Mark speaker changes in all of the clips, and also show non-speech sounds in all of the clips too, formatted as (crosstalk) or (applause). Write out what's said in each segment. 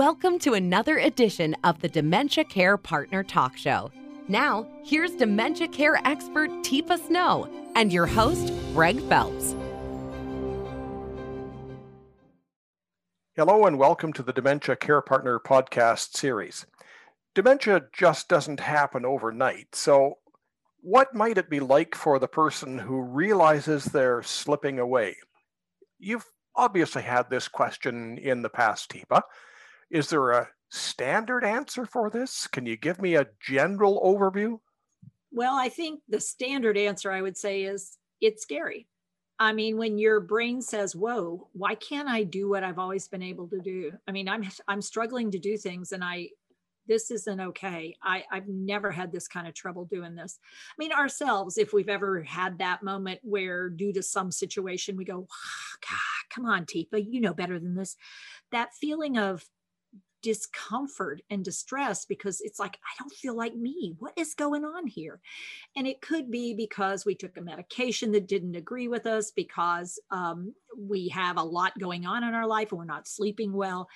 Speaker 1: Welcome to another edition of the Dementia Care Partner Talk Show. Now, here's dementia care expert Teepa Snow and your host, Greg Phelps.
Speaker 2: Hello, and welcome to the Dementia Care Partner podcast series. Dementia just doesn't happen overnight. So, what might it be like for the person who realizes they're slipping away? You've obviously had this question in the past, Teepa. Is there a standard answer for this? Can you give me a general overview?
Speaker 3: Well, I think the standard answer I would say is it's scary. I mean, when your brain says, "Whoa, why can't I do what I've always been able to do?" I mean, I'm I'm struggling to do things, and I this isn't okay. I I've never had this kind of trouble doing this. I mean, ourselves, if we've ever had that moment where, due to some situation, we go, oh, "God, come on, Teepa, you know better than this." That feeling of discomfort and distress because it's like, I don't feel like me. What is going on here? And it could be because we took a medication that didn't agree with us, because um, we have a lot going on in our life and we're not sleeping well.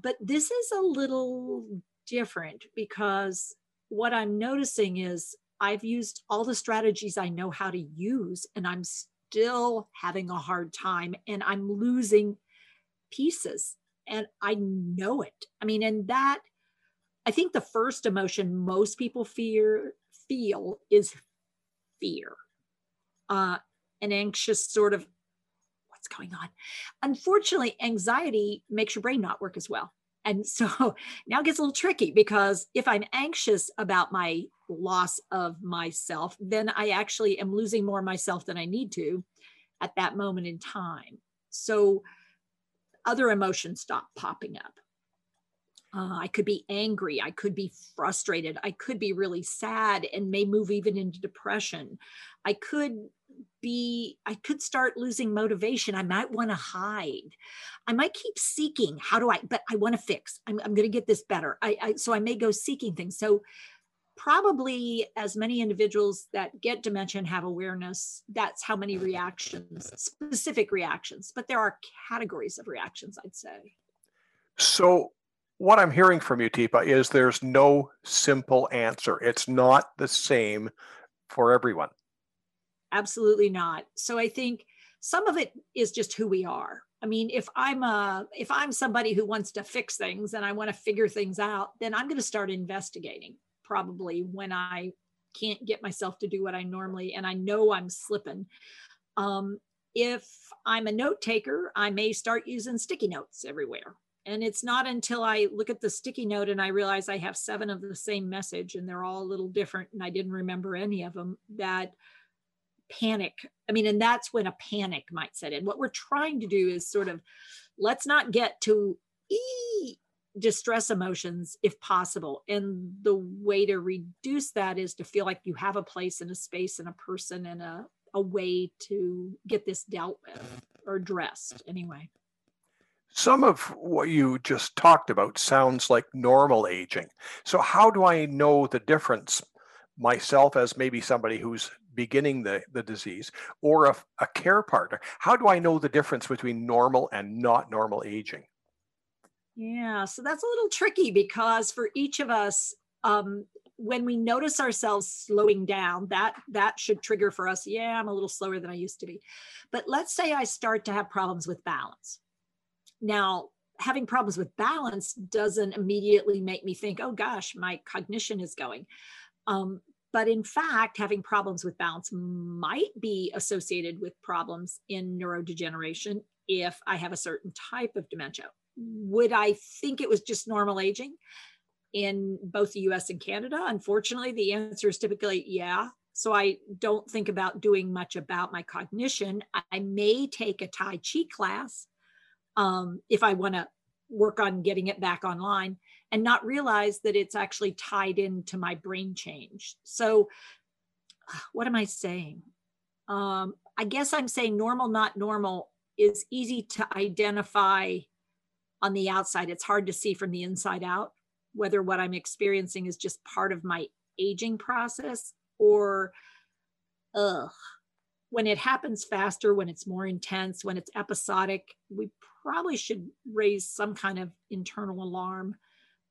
Speaker 3: But this is a little different because what I'm noticing is I've used all the strategies I know how to use, and I'm still having a hard time and I'm losing pieces and I know it. I mean, and that I think the first emotion most people fear feel is fear. Uh, an anxious sort of what's going on. Unfortunately, anxiety makes your brain not work as well. And (laughs) so now it gets a little tricky because if I'm anxious about my loss of myself, then I actually am losing more myself than I need to at that moment in time. So other emotions stop popping up. Uh, I could be angry. I could be frustrated. I could be really sad and may move even into depression. I could be, I could start losing motivation. I might want to hide. I might keep seeking. How do I, but I want to fix. I'm, I'm going to get this better. I, I, so I may go seeking things. So probably as many individuals that get dementia and have awareness, that's how many reactions, specific reactions, but there are categories of reactions, I'd say.
Speaker 2: So, what I'm hearing from you, Teepa, is there's no simple answer. It's not the same for everyone.
Speaker 3: Absolutely not. So, I think some of it is just who we are. I mean, if I'm a if I'm somebody who wants to fix things and I want to figure things out, then I'm going to start investigating probably when I can't get myself to do what I normally and I know I'm slipping. Um, if I'm a note taker, I may start using sticky notes everywhere. And it's not until I look at the sticky note and I realize I have seven of the same message and they're all a little different and I didn't remember any of them that panic. I mean, and that's when a panic might set in. What we're trying to do is sort of let's not get to e distress emotions if possible. And the way to reduce that is to feel like you have a place and a space and a person and a, a way to get this dealt with or addressed anyway.
Speaker 2: Some of what you just talked about sounds like normal aging. So, how do I know the difference myself as maybe somebody who's beginning the, the disease or a, a care partner? How do I know the difference between normal and not normal aging?
Speaker 3: Yeah, so that's a little tricky because for each of us, um, when we notice ourselves slowing down, that that should trigger for us. Yeah, I'm a little slower than I used to be. But let's say I start to have problems with balance. Now, having problems with balance doesn't immediately make me think, oh gosh, my cognition is going. Um, but in fact, having problems with balance might be associated with problems in neurodegeneration if I have a certain type of dementia would I think it was just normal aging in both the US and Canada? Unfortunately, the answer is typically yeah. So I don't think about doing much about my cognition. I may take a Tai Chi class um, if I want to work on getting it back online and not realize that it's actually tied into my brain change. So, what am I saying? Um, I guess I'm saying normal, not normal is easy to identify on the outside. It's hard to see from the inside out whether what I'm experiencing is just part of my aging process or, ugh, when it happens faster, when it's more intense, when it's episodic, we probably should raise some kind of internal alarm,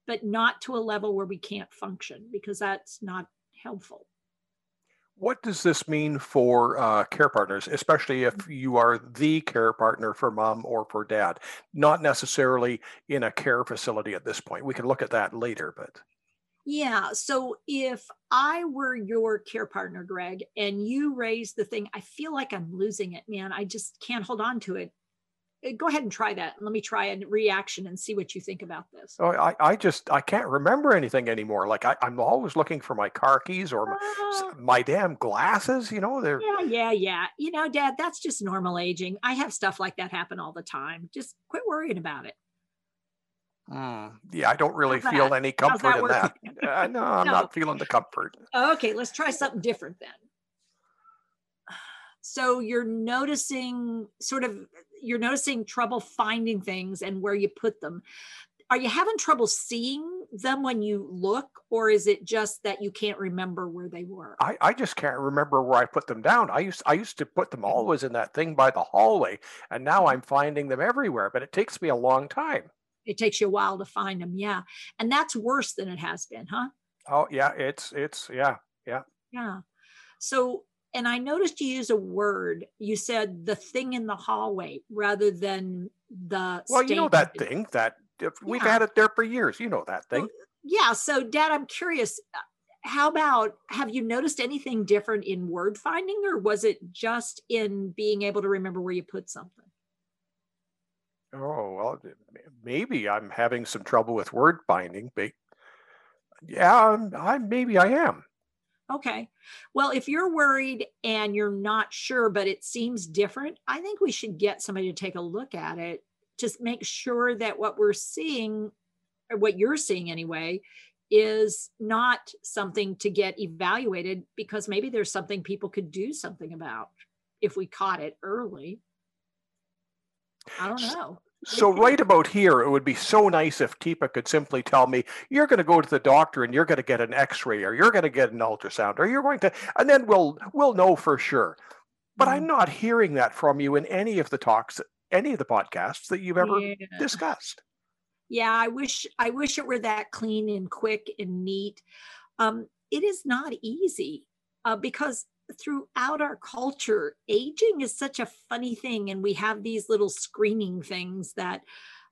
Speaker 3: but not to a level where we can't function because that's not helpful.
Speaker 2: What does this mean for uh, care partners, especially if you are the care partner for mom or for dad, not necessarily in a care facility at this point? We can look at that later, but.
Speaker 3: Yeah. So if I were your care partner, Greg, and you raise the thing, I feel like I'm losing it, man. I just can't hold on to it. Uh, go ahead and try that. Let me try a reaction and see what you think about this.
Speaker 2: Oh, I, I just I can't remember anything anymore. Like I, I'm always looking for my car keys or my, uh, my damn glasses. You know, they're
Speaker 3: yeah, yeah, yeah. You know, Dad, that's just normal aging. I have stuff like that happen all the time. Just quit worrying about it.
Speaker 2: Mm, yeah, I don't really feel any comfort that in that. uh, no, I'm (laughs) no. not feeling the comfort.
Speaker 3: Okay, let's try something different then. So you're noticing sort of you're noticing trouble finding things and where you put them. Are you having trouble seeing them when you look, or is it just that you can't remember where they were?
Speaker 2: I, I just can't remember where I put them down. I used I used to put them mm-hmm. always in that thing by the hallway, and now mm-hmm. I'm finding them everywhere. But it takes me a long time.
Speaker 3: It takes you a while to find them, yeah, and that's worse than it has been, huh?
Speaker 2: Oh yeah, it's it's yeah yeah
Speaker 3: yeah. So and I noticed you use a word. You said the thing in the hallway rather than the.
Speaker 2: Well, you know that thing that we've yeah. had it there for years. You know that thing.
Speaker 3: yeah. So, Dad, I'm curious. Uh, how about have you noticed anything different in word finding, or was it just in being able to remember where you put something?
Speaker 2: Oh well, maybe I'm having some trouble with word finding. But yeah, I maybe I am.
Speaker 3: Okay. Well, if you're worried and you're not sure, but it seems different, I think we should get somebody to take a look at it Just make sure that what we're seeing, or what you're seeing anyway, is not something to get evaluated because maybe there's something people could do something about if we caught it early. I don't know.
Speaker 2: So right about here, it would be so nice if Teepa could simply tell me, you're going to go to the doctor and you're going to get an X-ray or you're going to get an ultrasound or you're going to, and then we'll we'll know for sure. But I'm mm-hmm. not hearing that from you in any of the talks, any of the podcasts that you've ever yeah. discussed.
Speaker 3: Yeah, I wish I wish it were that clean and quick and neat. Um, it is not easy uh, because throughout our culture, aging is such a funny thing. And we have these little screening things that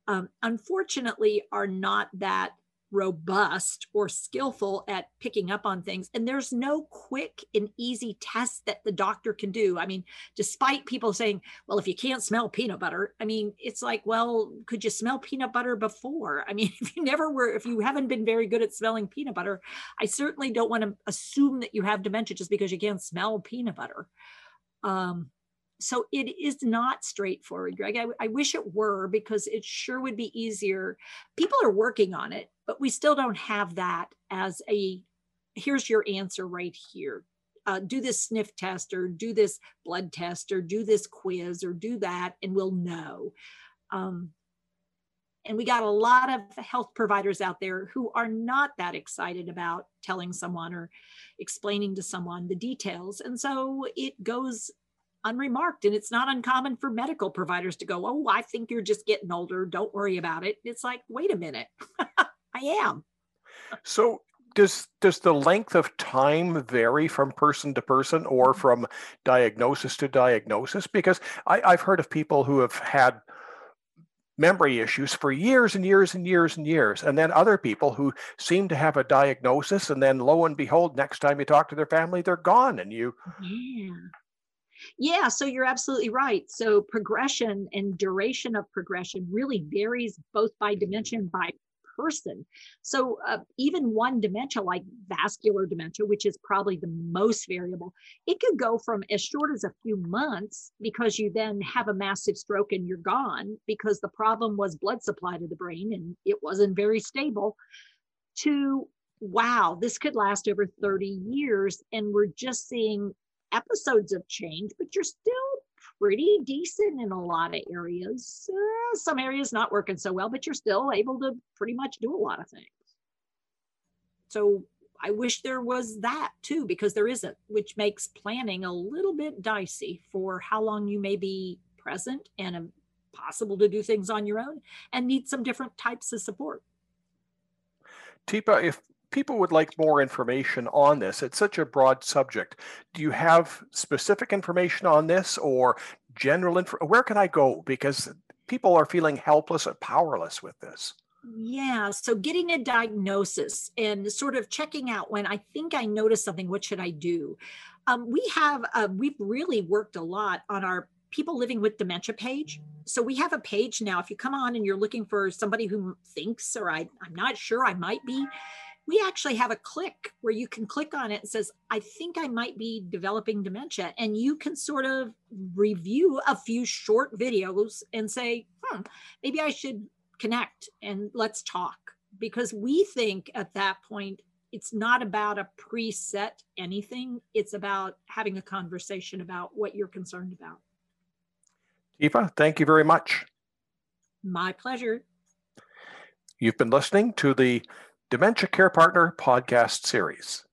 Speaker 3: um, unfortunately are not that robust or skillful at picking up on things. And there's no quick and easy test that the doctor can do. I mean, despite people saying, well, if you can't smell peanut butter, I mean, it's like, well, could you smell peanut butter before? I mean, (laughs) if you never were, if you haven't been very good at smelling peanut butter, I certainly don't want to assume that you have dementia just because you can't smell peanut butter. Um, so it is not straightforward, Greg. I, I, wish it were because it sure would be easier. People are working on it, but we still don't have that as a here's your answer right here. Uh, do this sniff test or do this blood test or do this quiz or do that, and we'll know. Um, and we got a lot of health providers out there who are not that excited about telling someone or explaining to someone the details. And so it goes unremarked. And it's not uncommon for medical providers to go, Oh, I think you're just getting older. Don't worry about it. It's like, wait a minute. (laughs) I am.
Speaker 2: So does does the length of time vary from person to person or mm-hmm. from diagnosis to diagnosis? Because I, I've heard of people who have had memory issues for years and years and years and years. And then other people who seem to have a diagnosis, and then lo and behold, next time you talk to their family, they're gone. And you,
Speaker 3: yeah. Yeah, so you're absolutely right. So progression and duration of progression really varies both by dementia by person. So uh, even one dementia like vascular dementia, which is probably the most variable, it could go from as short as a few months because you then have a massive stroke and you're gone because the problem was blood supply to the brain and it wasn't very stable to wow, this could last over 30 years. And we're just seeing episodes of change, but you're still pretty decent in a lot of areas. Uh, some areas not working so well, but you're still able to pretty much do a lot of things. So I wish there was that too, because there isn't, which makes planning a little bit dicey for how long you may be present and possible to do things on your own and need some different types of support.
Speaker 2: Teepa, if people would like more information on this, it's such a broad subject. Do you have specific information on this or general info? Where can I go? Because people are feeling helpless and powerless with this.
Speaker 3: Yeah. So getting a diagnosis and sort of checking out when I think I noticed something, what should I do? Um, we have, uh, we've really worked a lot on our people living with dementia page. So we have a page now. If you come on and you're looking for somebody who thinks, or I, I'm not sure, I might be, we actually have a click where you can click on it and says, I think I might be developing dementia. And you can sort of review a few short videos and say, hmm, maybe I should connect and let's talk. Because we think at that point it's not about a preset anything. It's about having a conversation about what you're concerned about.
Speaker 2: Eva thank you very much.
Speaker 3: My pleasure.
Speaker 2: You've been listening to the dementia care partner podcast series